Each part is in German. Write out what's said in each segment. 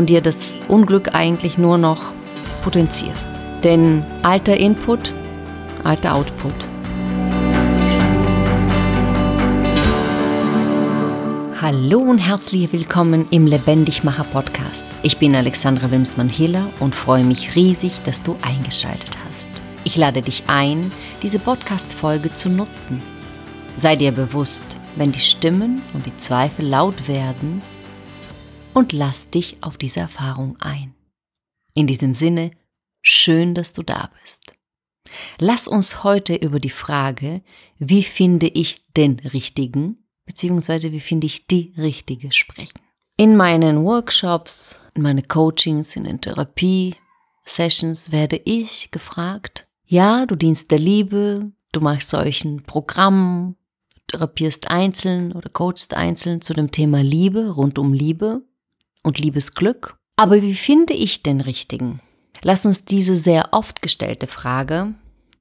und dir das Unglück eigentlich nur noch potenzierst. Denn alter Input, alter Output. Hallo und herzlich willkommen im Lebendigmacher Podcast. Ich bin Alexandra Wimsmann-Hiller und freue mich riesig, dass du eingeschaltet hast. Ich lade dich ein, diese Podcast-Folge zu nutzen. Sei dir bewusst, wenn die Stimmen und die Zweifel laut werden, und lass dich auf diese Erfahrung ein. In diesem Sinne, schön, dass du da bist. Lass uns heute über die Frage, wie finde ich den Richtigen, beziehungsweise wie finde ich die Richtige sprechen. In meinen Workshops, in meine Coachings, in den Therapie-Sessions werde ich gefragt, ja, du dienst der Liebe, du machst solchen Programmen, therapierst einzeln oder coachst einzeln zu dem Thema Liebe, rund um Liebe und Liebesglück. Aber wie finde ich den richtigen? Lass uns diese sehr oft gestellte Frage,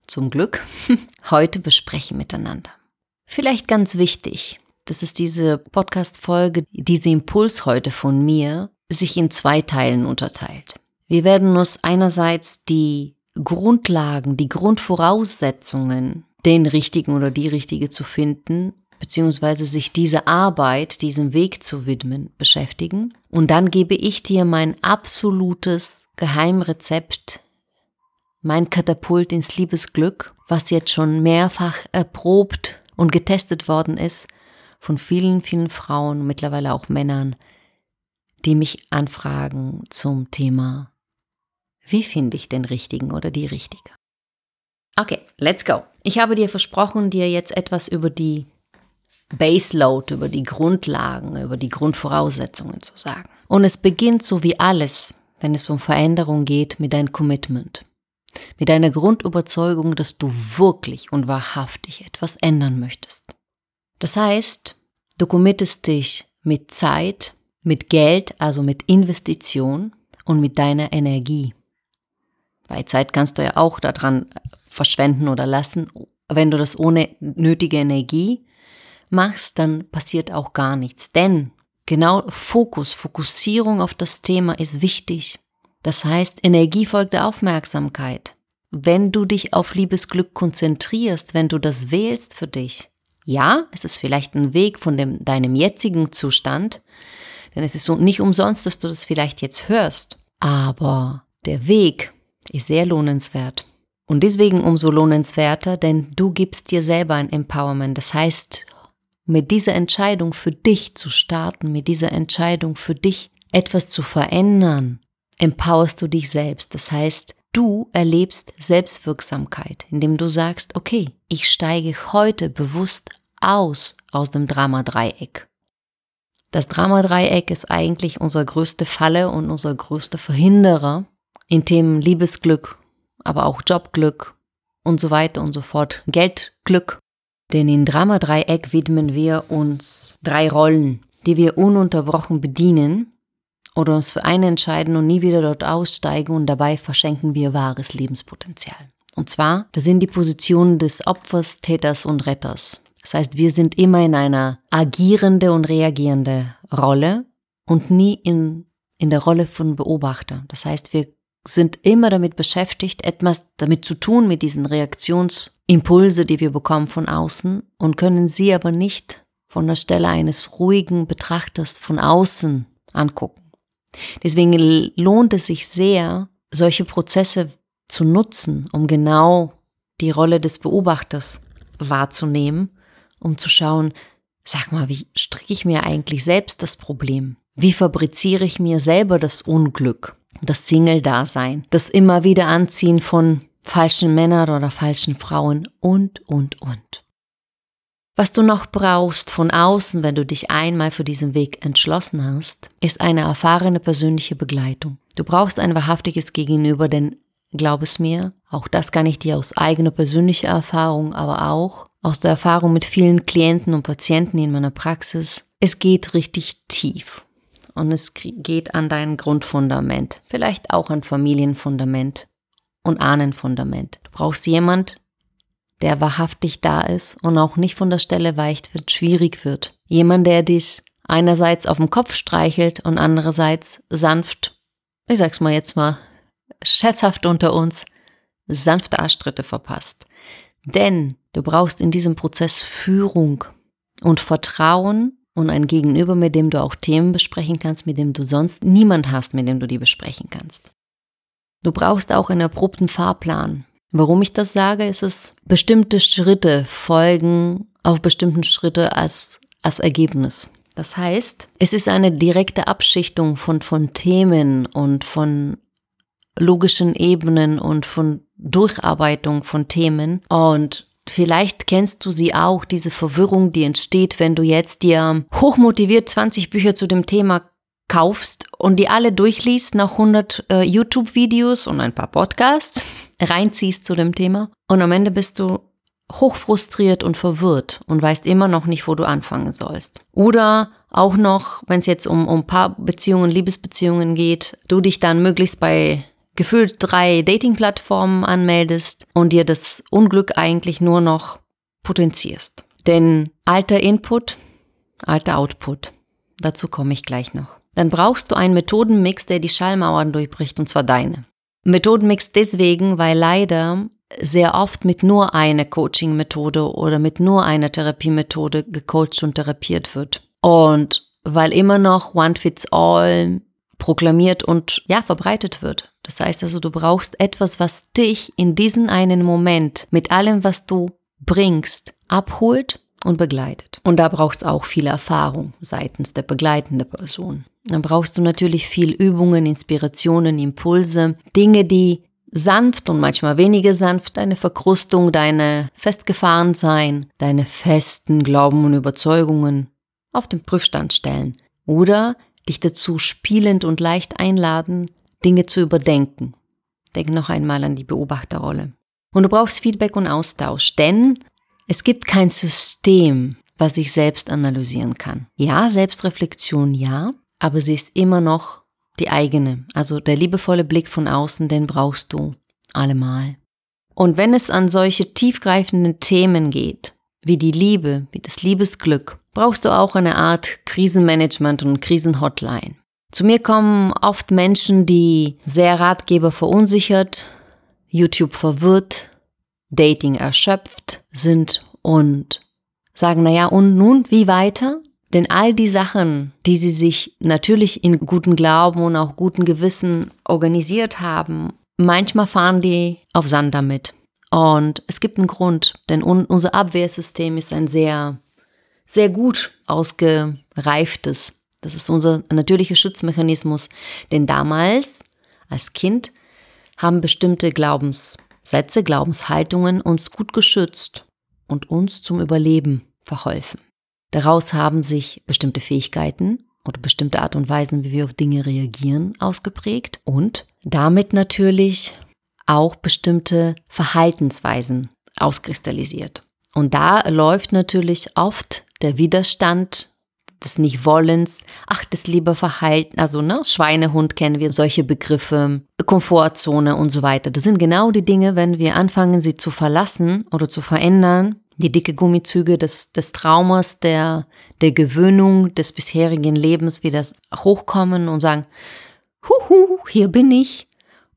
zum Glück, heute besprechen miteinander. Vielleicht ganz wichtig, das ist diese Podcast-Folge, dieser Impuls heute von mir, sich in zwei Teilen unterteilt. Wir werden uns einerseits die Grundlagen, die Grundvoraussetzungen, den richtigen oder die richtige zu finden, beziehungsweise sich diese Arbeit, diesem Weg zu widmen, beschäftigen. Und dann gebe ich dir mein absolutes Geheimrezept, mein Katapult ins Liebesglück, was jetzt schon mehrfach erprobt und getestet worden ist von vielen, vielen Frauen, mittlerweile auch Männern, die mich anfragen zum Thema, wie finde ich den richtigen oder die richtige? Okay, let's go. Ich habe dir versprochen, dir jetzt etwas über die Baseload, über die Grundlagen, über die Grundvoraussetzungen zu sagen. Und es beginnt so wie alles, wenn es um Veränderung geht, mit deinem Commitment. Mit deiner Grundüberzeugung, dass du wirklich und wahrhaftig etwas ändern möchtest. Das heißt, du committest dich mit Zeit, mit Geld, also mit Investition und mit deiner Energie. Weil Zeit kannst du ja auch daran verschwenden oder lassen. Wenn du das ohne nötige Energie machst, dann passiert auch gar nichts. Denn genau Fokus, Fokussierung auf das Thema ist wichtig. Das heißt, Energie folgt der Aufmerksamkeit. Wenn du dich auf Liebesglück konzentrierst, wenn du das wählst für dich, ja, es ist vielleicht ein Weg von dem, deinem jetzigen Zustand, denn es ist so nicht umsonst, dass du das vielleicht jetzt hörst, aber der Weg ist sehr lohnenswert. Und deswegen umso lohnenswerter, denn du gibst dir selber ein Empowerment. Das heißt, mit dieser Entscheidung für dich zu starten, mit dieser Entscheidung für dich etwas zu verändern, empowerst du dich selbst. Das heißt, du erlebst Selbstwirksamkeit, indem du sagst, okay, ich steige heute bewusst aus aus dem Drama-Dreieck. Das Drama-Dreieck ist eigentlich unsere größte Falle und unser größter Verhinderer in Themen Liebesglück, aber auch Jobglück und so weiter und so fort, Geldglück denn in Drama-Dreieck widmen wir uns drei Rollen, die wir ununterbrochen bedienen oder uns für eine entscheiden und nie wieder dort aussteigen und dabei verschenken wir wahres Lebenspotenzial. Und zwar, das sind die Positionen des Opfers, Täters und Retters. Das heißt, wir sind immer in einer agierende und reagierende Rolle und nie in, in der Rolle von Beobachter. Das heißt, wir sind immer damit beschäftigt, etwas damit zu tun mit diesen Reaktionsimpulse, die wir bekommen von außen und können sie aber nicht von der Stelle eines ruhigen Betrachters von außen angucken. Deswegen lohnt es sich sehr, solche Prozesse zu nutzen, um genau die Rolle des Beobachters wahrzunehmen, um zu schauen, sag mal, wie stricke ich mir eigentlich selbst das Problem? Wie fabriziere ich mir selber das Unglück? Das Single-Dasein, das immer wieder Anziehen von falschen Männern oder falschen Frauen und, und, und. Was du noch brauchst von außen, wenn du dich einmal für diesen Weg entschlossen hast, ist eine erfahrene persönliche Begleitung. Du brauchst ein wahrhaftiges Gegenüber, denn glaub es mir, auch das kann ich dir aus eigener persönlicher Erfahrung, aber auch aus der Erfahrung mit vielen Klienten und Patienten in meiner Praxis, es geht richtig tief und es geht an dein Grundfundament, vielleicht auch ein Familienfundament und Ahnenfundament. Du brauchst jemand, der wahrhaftig da ist und auch nicht von der Stelle weicht wird, schwierig wird. Jemand, der dich einerseits auf dem Kopf streichelt und andererseits sanft, ich sag's mal jetzt mal, scherzhaft unter uns, sanfte Arschtritte verpasst. Denn du brauchst in diesem Prozess Führung und Vertrauen und ein Gegenüber, mit dem du auch Themen besprechen kannst, mit dem du sonst niemand hast, mit dem du die besprechen kannst. Du brauchst auch einen erprobten Fahrplan. Warum ich das sage, ist es, bestimmte Schritte folgen auf bestimmten Schritte als, als Ergebnis. Das heißt, es ist eine direkte Abschichtung von, von Themen und von logischen Ebenen und von Durcharbeitung von Themen. Und vielleicht kennst du sie auch, diese Verwirrung, die entsteht, wenn du jetzt dir hochmotiviert 20 Bücher zu dem Thema kaufst und die alle durchliest nach 100 äh, YouTube-Videos und ein paar Podcasts, reinziehst zu dem Thema und am Ende bist du hochfrustriert und verwirrt und weißt immer noch nicht, wo du anfangen sollst. Oder auch noch, wenn es jetzt um, um Paarbeziehungen, Liebesbeziehungen geht, du dich dann möglichst bei gefühlt drei Dating-Plattformen anmeldest und dir das Unglück eigentlich nur noch potenzierst. Denn alter Input, alter Output. Dazu komme ich gleich noch. Dann brauchst du einen Methodenmix, der die Schallmauern durchbricht, und zwar deine. Methodenmix deswegen, weil leider sehr oft mit nur einer Coaching-Methode oder mit nur einer Therapiemethode gecoacht und therapiert wird. Und weil immer noch One Fits All proklamiert und ja, verbreitet wird. Das heißt also, du brauchst etwas, was dich in diesen einen Moment mit allem, was du bringst, abholt und begleitet. Und da brauchst du auch viel Erfahrung seitens der begleitenden Person. Dann brauchst du natürlich viel Übungen, Inspirationen, Impulse, Dinge, die sanft und manchmal weniger sanft deine Verkrustung, deine Festgefahrensein, deine festen Glauben und Überzeugungen auf den Prüfstand stellen oder dich dazu spielend und leicht einladen, Dinge zu überdenken. Denk noch einmal an die Beobachterrolle. Und du brauchst Feedback und Austausch, denn es gibt kein System, was sich selbst analysieren kann. Ja, Selbstreflexion ja, aber sie ist immer noch die eigene. Also der liebevolle Blick von außen, den brauchst du allemal. Und wenn es an solche tiefgreifenden Themen geht, wie die Liebe, wie das Liebesglück, brauchst du auch eine Art Krisenmanagement und Krisenhotline. Zu mir kommen oft Menschen, die sehr Ratgeber verunsichert, YouTube verwirrt, Dating erschöpft sind und sagen, naja, und nun, wie weiter? Denn all die Sachen, die sie sich natürlich in guten Glauben und auch guten Gewissen organisiert haben, manchmal fahren die auf Sand damit. Und es gibt einen Grund, denn unser Abwehrsystem ist ein sehr, sehr gut ausgereiftes. Das ist unser natürlicher Schutzmechanismus. Denn damals, als Kind, haben bestimmte Glaubenssätze, Glaubenshaltungen uns gut geschützt und uns zum Überleben verholfen. Daraus haben sich bestimmte Fähigkeiten oder bestimmte Art und Weisen, wie wir auf Dinge reagieren, ausgeprägt und damit natürlich auch bestimmte Verhaltensweisen auskristallisiert. Und da läuft natürlich oft der Widerstand des Nichtwollens, ach, das liebe Verhalten, also ne, Schweinehund kennen wir, solche Begriffe, Komfortzone und so weiter. Das sind genau die Dinge, wenn wir anfangen, sie zu verlassen oder zu verändern, die dicke Gummizüge des, des Traumas, der, der Gewöhnung des bisherigen Lebens wieder hochkommen und sagen, huhu, hier bin ich.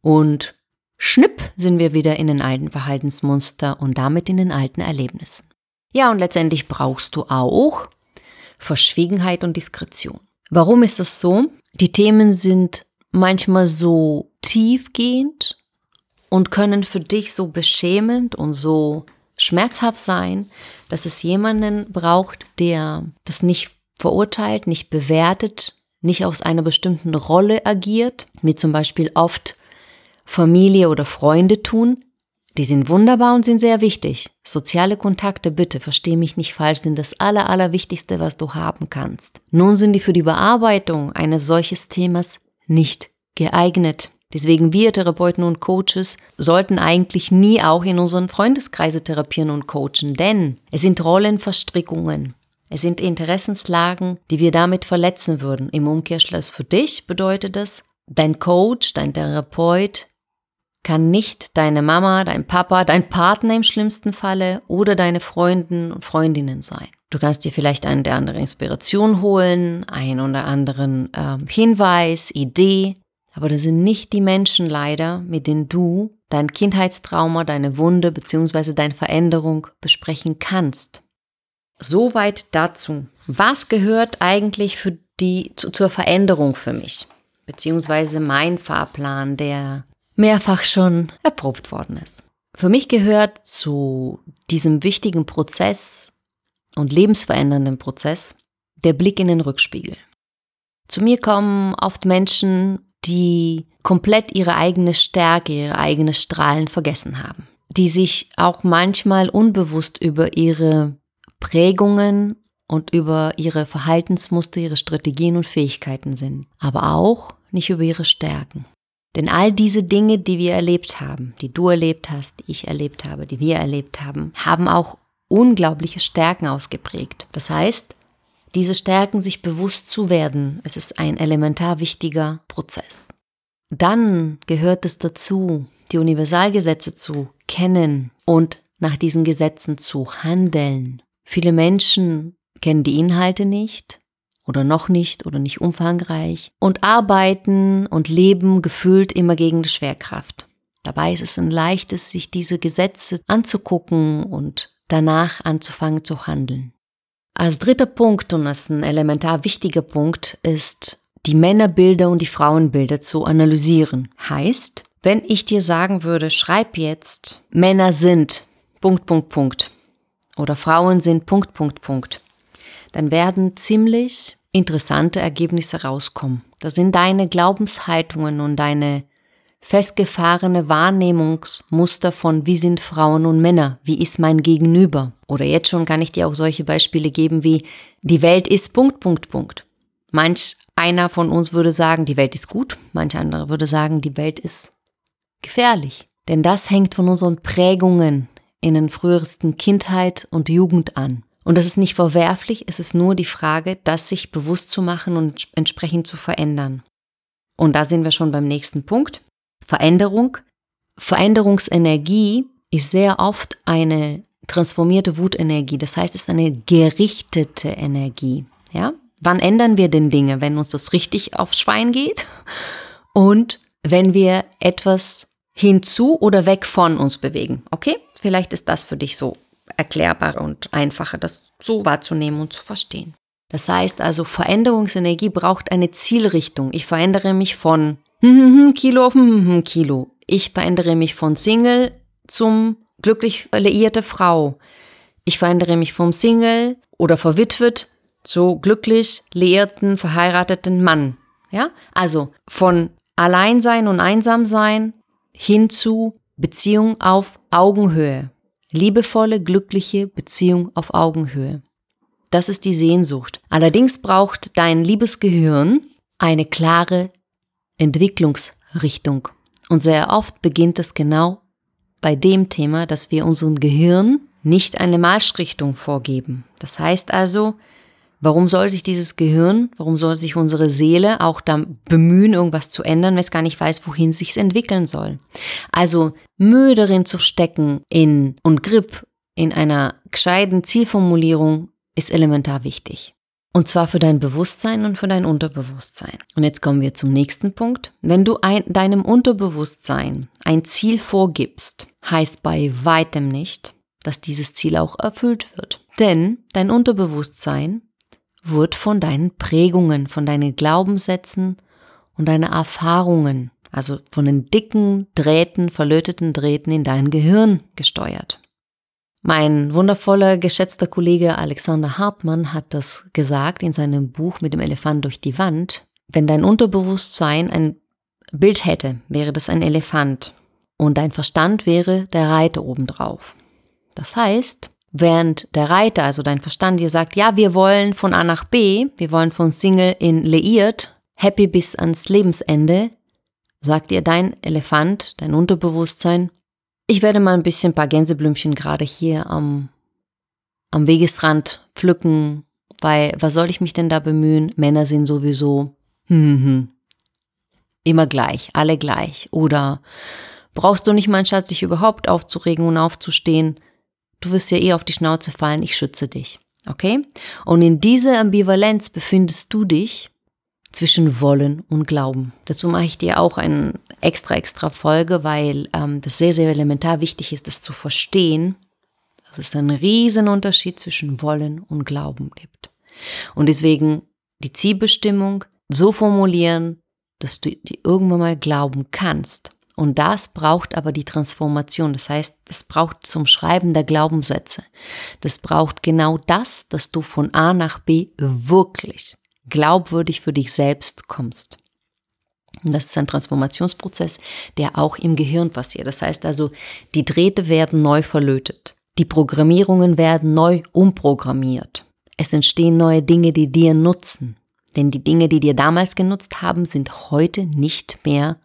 Und schnipp sind wir wieder in den alten Verhaltensmuster und damit in den alten Erlebnissen. Ja, und letztendlich brauchst du auch Verschwiegenheit und Diskretion. Warum ist das so? Die Themen sind manchmal so tiefgehend und können für dich so beschämend und so schmerzhaft sein, dass es jemanden braucht, der das nicht verurteilt, nicht bewertet, nicht aus einer bestimmten Rolle agiert, wie zum Beispiel oft Familie oder Freunde tun. Die sind wunderbar und sind sehr wichtig. Soziale Kontakte, bitte, versteh mich nicht falsch, sind das Aller, Allerwichtigste, was du haben kannst. Nun sind die für die Bearbeitung eines solches Themas nicht geeignet. Deswegen wir Therapeuten und Coaches sollten eigentlich nie auch in unseren Freundeskreise therapieren und coachen, denn es sind Rollenverstrickungen. Es sind Interessenslagen, die wir damit verletzen würden. Im Umkehrschluss für dich bedeutet das, dein Coach, dein Therapeut kann nicht deine Mama, dein Papa, dein Partner im schlimmsten Falle oder deine Freundinnen und Freundinnen sein. Du kannst dir vielleicht eine oder andere Inspiration holen, einen oder anderen äh, Hinweis, Idee, aber das sind nicht die Menschen leider, mit denen du dein Kindheitstrauma, deine Wunde bzw. deine Veränderung besprechen kannst. Soweit dazu. Was gehört eigentlich für die zu, zur Veränderung für mich? Beziehungsweise mein Fahrplan, der mehrfach schon erprobt worden ist. Für mich gehört zu diesem wichtigen Prozess und lebensverändernden Prozess der Blick in den Rückspiegel. Zu mir kommen oft Menschen, die komplett ihre eigene Stärke, ihre eigene Strahlen vergessen haben, die sich auch manchmal unbewusst über ihre Prägungen und über ihre Verhaltensmuster, ihre Strategien und Fähigkeiten sind, aber auch nicht über ihre Stärken. Denn all diese Dinge, die wir erlebt haben, die du erlebt hast, die ich erlebt habe, die wir erlebt haben, haben auch unglaubliche Stärken ausgeprägt. Das heißt, diese Stärken sich bewusst zu werden, es ist ein elementar wichtiger Prozess. Dann gehört es dazu, die Universalgesetze zu kennen und nach diesen Gesetzen zu handeln. Viele Menschen kennen die Inhalte nicht oder noch nicht oder nicht umfangreich und arbeiten und leben gefühlt immer gegen die Schwerkraft. Dabei ist es ein leichtes, sich diese Gesetze anzugucken und danach anzufangen zu handeln. Als dritter Punkt, und ist ein elementar wichtiger Punkt, ist die Männerbilder und die Frauenbilder zu analysieren. Heißt, wenn ich dir sagen würde, schreib jetzt, Männer sind Punkt, Punkt, Punkt oder Frauen sind Punkt, Punkt, Punkt, dann werden ziemlich interessante Ergebnisse rauskommen. Da sind deine Glaubenshaltungen und deine festgefahrene Wahrnehmungsmuster von wie sind Frauen und Männer, wie ist mein Gegenüber. Oder jetzt schon kann ich dir auch solche Beispiele geben wie die Welt ist Punkt, Punkt, Punkt. Manch einer von uns würde sagen, die Welt ist gut, manch anderer würde sagen, die Welt ist gefährlich. Denn das hängt von unseren Prägungen in den frühesten Kindheit und Jugend an. Und das ist nicht verwerflich, es ist nur die Frage, das sich bewusst zu machen und entsprechend zu verändern. Und da sind wir schon beim nächsten Punkt. Veränderung. Veränderungsenergie ist sehr oft eine transformierte Wutenergie. Das heißt, es ist eine gerichtete Energie. Ja? Wann ändern wir denn Dinge? Wenn uns das richtig aufs Schwein geht und wenn wir etwas hinzu oder weg von uns bewegen. Okay? Vielleicht ist das für dich so erklärbar und einfacher, das so wahrzunehmen und zu verstehen. Das heißt also, Veränderungsenergie braucht eine Zielrichtung. Ich verändere mich von Kilo auf Kilo. Ich verändere mich von Single zum glücklich liierte Frau. Ich verändere mich vom Single oder verwitwet zu glücklich liierten, verheirateten Mann. Ja? Also von Alleinsein und Einsamsein hin zu Beziehung auf Augenhöhe. Liebevolle, glückliche Beziehung auf Augenhöhe. Das ist die Sehnsucht. Allerdings braucht dein liebes Gehirn eine klare Entwicklungsrichtung. Und sehr oft beginnt es genau bei dem Thema, dass wir unserem Gehirn nicht eine Marschrichtung vorgeben. Das heißt also, warum soll sich dieses Gehirn, warum soll sich unsere Seele auch da bemühen, irgendwas zu ändern, wenn es gar nicht weiß, wohin sich's entwickeln soll? Also Mühe darin zu stecken in und Grip in einer gescheiten Zielformulierung ist elementar wichtig. Und zwar für dein Bewusstsein und für dein Unterbewusstsein. Und jetzt kommen wir zum nächsten Punkt. Wenn du ein, deinem Unterbewusstsein ein Ziel vorgibst, heißt bei weitem nicht, dass dieses Ziel auch erfüllt wird. Denn dein Unterbewusstsein wird von deinen Prägungen, von deinen Glaubenssätzen und deinen Erfahrungen, also von den dicken Drähten, verlöteten Drähten in dein Gehirn gesteuert. Mein wundervoller, geschätzter Kollege Alexander Hartmann hat das gesagt in seinem Buch mit dem Elefant durch die Wand. Wenn dein Unterbewusstsein ein Bild hätte, wäre das ein Elefant und dein Verstand wäre der Reiter obendrauf. Das heißt, während der Reiter, also dein Verstand dir sagt, ja, wir wollen von A nach B, wir wollen von Single in Leiert, happy bis ans Lebensende, sagt dir dein Elefant, dein Unterbewusstsein, ich werde mal ein bisschen ein paar Gänseblümchen gerade hier am, am Wegesrand pflücken, weil was soll ich mich denn da bemühen? Männer sind sowieso hm, hm, immer gleich, alle gleich. Oder brauchst du nicht, mein Schatz, sich überhaupt aufzuregen und aufzustehen? Du wirst ja eh auf die Schnauze fallen, ich schütze dich. Okay? Und in dieser Ambivalenz befindest du dich zwischen Wollen und Glauben. Dazu mache ich dir auch eine extra, extra Folge, weil ähm, das sehr, sehr elementar wichtig ist, das zu verstehen, dass es einen riesen Unterschied zwischen Wollen und Glauben gibt. Und deswegen die Zielbestimmung so formulieren, dass du die irgendwann mal glauben kannst. Und das braucht aber die Transformation. Das heißt, es braucht zum Schreiben der Glaubenssätze. Das braucht genau das, dass du von A nach B wirklich glaubwürdig für dich selbst kommst. Und das ist ein Transformationsprozess, der auch im Gehirn passiert. Das heißt also, die Drähte werden neu verlötet. Die Programmierungen werden neu umprogrammiert. Es entstehen neue Dinge, die dir nutzen. Denn die Dinge, die dir damals genutzt haben, sind heute nicht mehr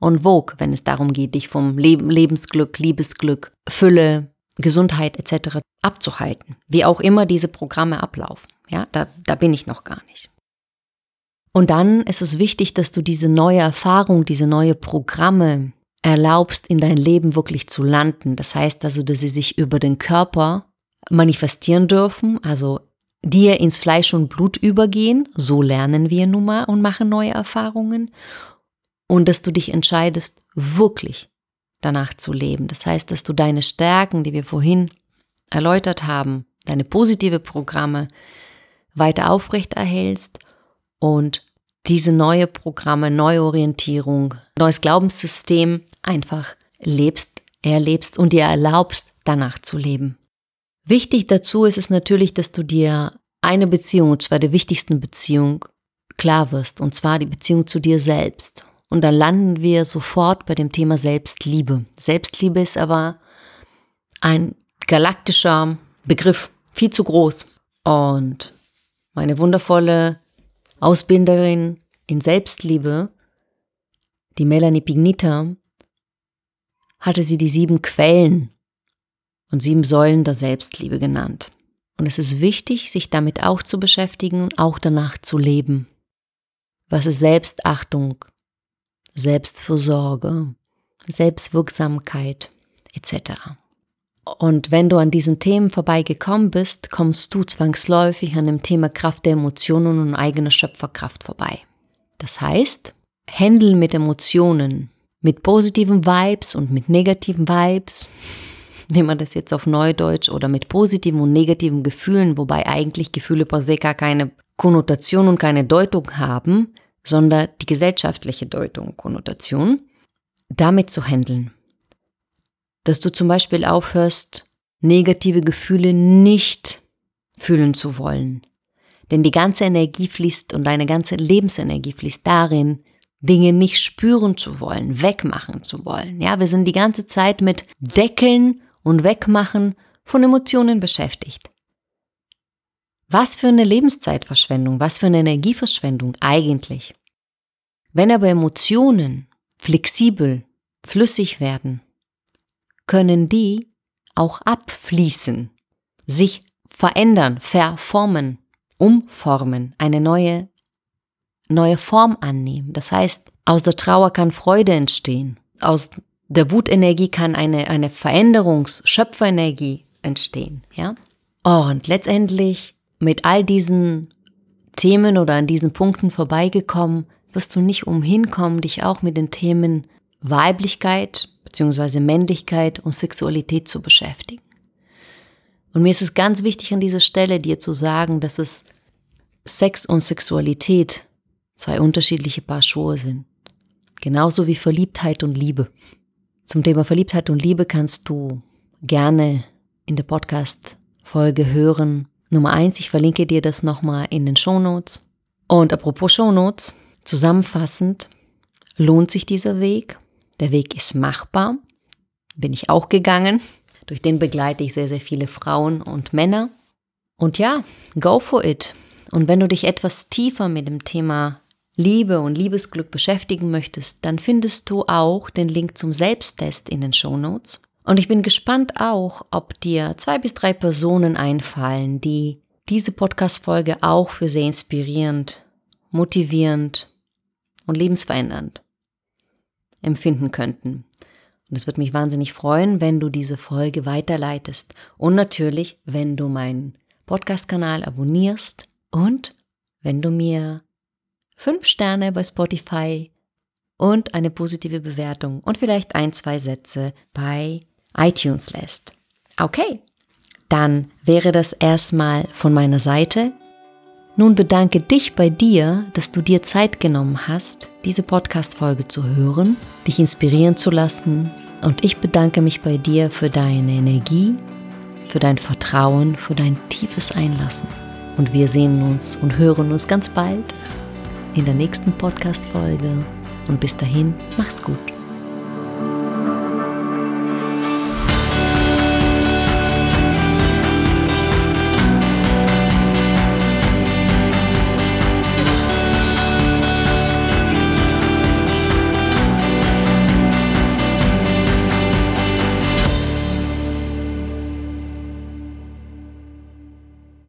en vogue, wenn es darum geht, dich vom Leben, Lebensglück, Liebesglück, Fülle, Gesundheit etc. abzuhalten. Wie auch immer diese Programme ablaufen. Ja, da, da bin ich noch gar nicht. Und dann ist es wichtig, dass du diese neue Erfahrung, diese neue Programme erlaubst, in dein Leben wirklich zu landen. Das heißt also, dass sie sich über den Körper manifestieren dürfen, also dir ins Fleisch und Blut übergehen. So lernen wir nun mal und machen neue Erfahrungen. Und dass du dich entscheidest, wirklich danach zu leben. Das heißt, dass du deine Stärken, die wir vorhin erläutert haben, deine positive Programme weiter aufrecht erhältst und diese neue Programme, Neuorientierung, neues Glaubenssystem einfach lebst, erlebst und dir erlaubst, danach zu leben. Wichtig dazu ist es natürlich, dass du dir eine Beziehung, und zwar der wichtigsten Beziehung, klar wirst, und zwar die Beziehung zu dir selbst. Und dann landen wir sofort bei dem Thema Selbstliebe. Selbstliebe ist aber ein galaktischer Begriff, viel zu groß. Und meine wundervolle Ausbilderin in Selbstliebe, die Melanie Pignita, hatte sie die sieben Quellen und sieben Säulen der Selbstliebe genannt. Und es ist wichtig, sich damit auch zu beschäftigen und auch danach zu leben. Was ist Selbstachtung, Selbstfürsorge, Selbstwirksamkeit etc. Und wenn du an diesen Themen vorbeigekommen bist, kommst du zwangsläufig an dem Thema Kraft der Emotionen und eigene Schöpferkraft vorbei. Das heißt, Handeln mit Emotionen, mit positiven Vibes und mit negativen Vibes, wie man das jetzt auf Neudeutsch oder mit positiven und negativen Gefühlen, wobei eigentlich Gefühle per se gar keine Konnotation und keine Deutung haben, sondern die gesellschaftliche Deutung Konnotation, damit zu handeln dass du zum Beispiel aufhörst, negative Gefühle nicht fühlen zu wollen. Denn die ganze Energie fließt und deine ganze Lebensenergie fließt darin, Dinge nicht spüren zu wollen, wegmachen zu wollen. Ja, wir sind die ganze Zeit mit Deckeln und Wegmachen von Emotionen beschäftigt. Was für eine Lebenszeitverschwendung, was für eine Energieverschwendung eigentlich. Wenn aber Emotionen flexibel, flüssig werden, können die auch abfließen, sich verändern, verformen, umformen, eine neue, neue Form annehmen. Das heißt, aus der Trauer kann Freude entstehen. Aus der Wutenergie kann eine, eine Veränderungs-Schöpferenergie entstehen, ja? Und letztendlich mit all diesen Themen oder an diesen Punkten vorbeigekommen, wirst du nicht umhin kommen, dich auch mit den Themen Weiblichkeit, bzw. Männlichkeit und Sexualität zu beschäftigen. Und mir ist es ganz wichtig an dieser Stelle dir zu sagen, dass es Sex und Sexualität zwei unterschiedliche Paar Schuhe sind. Genauso wie Verliebtheit und Liebe. Zum Thema Verliebtheit und Liebe kannst du gerne in der Podcast-Folge hören. Nummer eins, ich verlinke dir das nochmal in den Show Notes. Und apropos Show Notes, zusammenfassend, lohnt sich dieser Weg? Der Weg ist machbar, bin ich auch gegangen. Durch den begleite ich sehr, sehr viele Frauen und Männer. Und ja, go for it. Und wenn du dich etwas tiefer mit dem Thema Liebe und Liebesglück beschäftigen möchtest, dann findest du auch den Link zum Selbsttest in den Show Notes. Und ich bin gespannt auch, ob dir zwei bis drei Personen einfallen, die diese Podcast-Folge auch für sehr inspirierend, motivierend und lebensverändernd empfinden könnten. Und es wird mich wahnsinnig freuen, wenn du diese Folge weiterleitest. Und natürlich, wenn du meinen Podcast-Kanal abonnierst und wenn du mir fünf Sterne bei Spotify und eine positive Bewertung und vielleicht ein, zwei Sätze bei iTunes lässt. Okay, dann wäre das erstmal von meiner Seite. Nun bedanke dich bei dir, dass du dir Zeit genommen hast, diese Podcast-Folge zu hören, dich inspirieren zu lassen. Und ich bedanke mich bei dir für deine Energie, für dein Vertrauen, für dein tiefes Einlassen. Und wir sehen uns und hören uns ganz bald in der nächsten Podcast-Folge. Und bis dahin, mach's gut.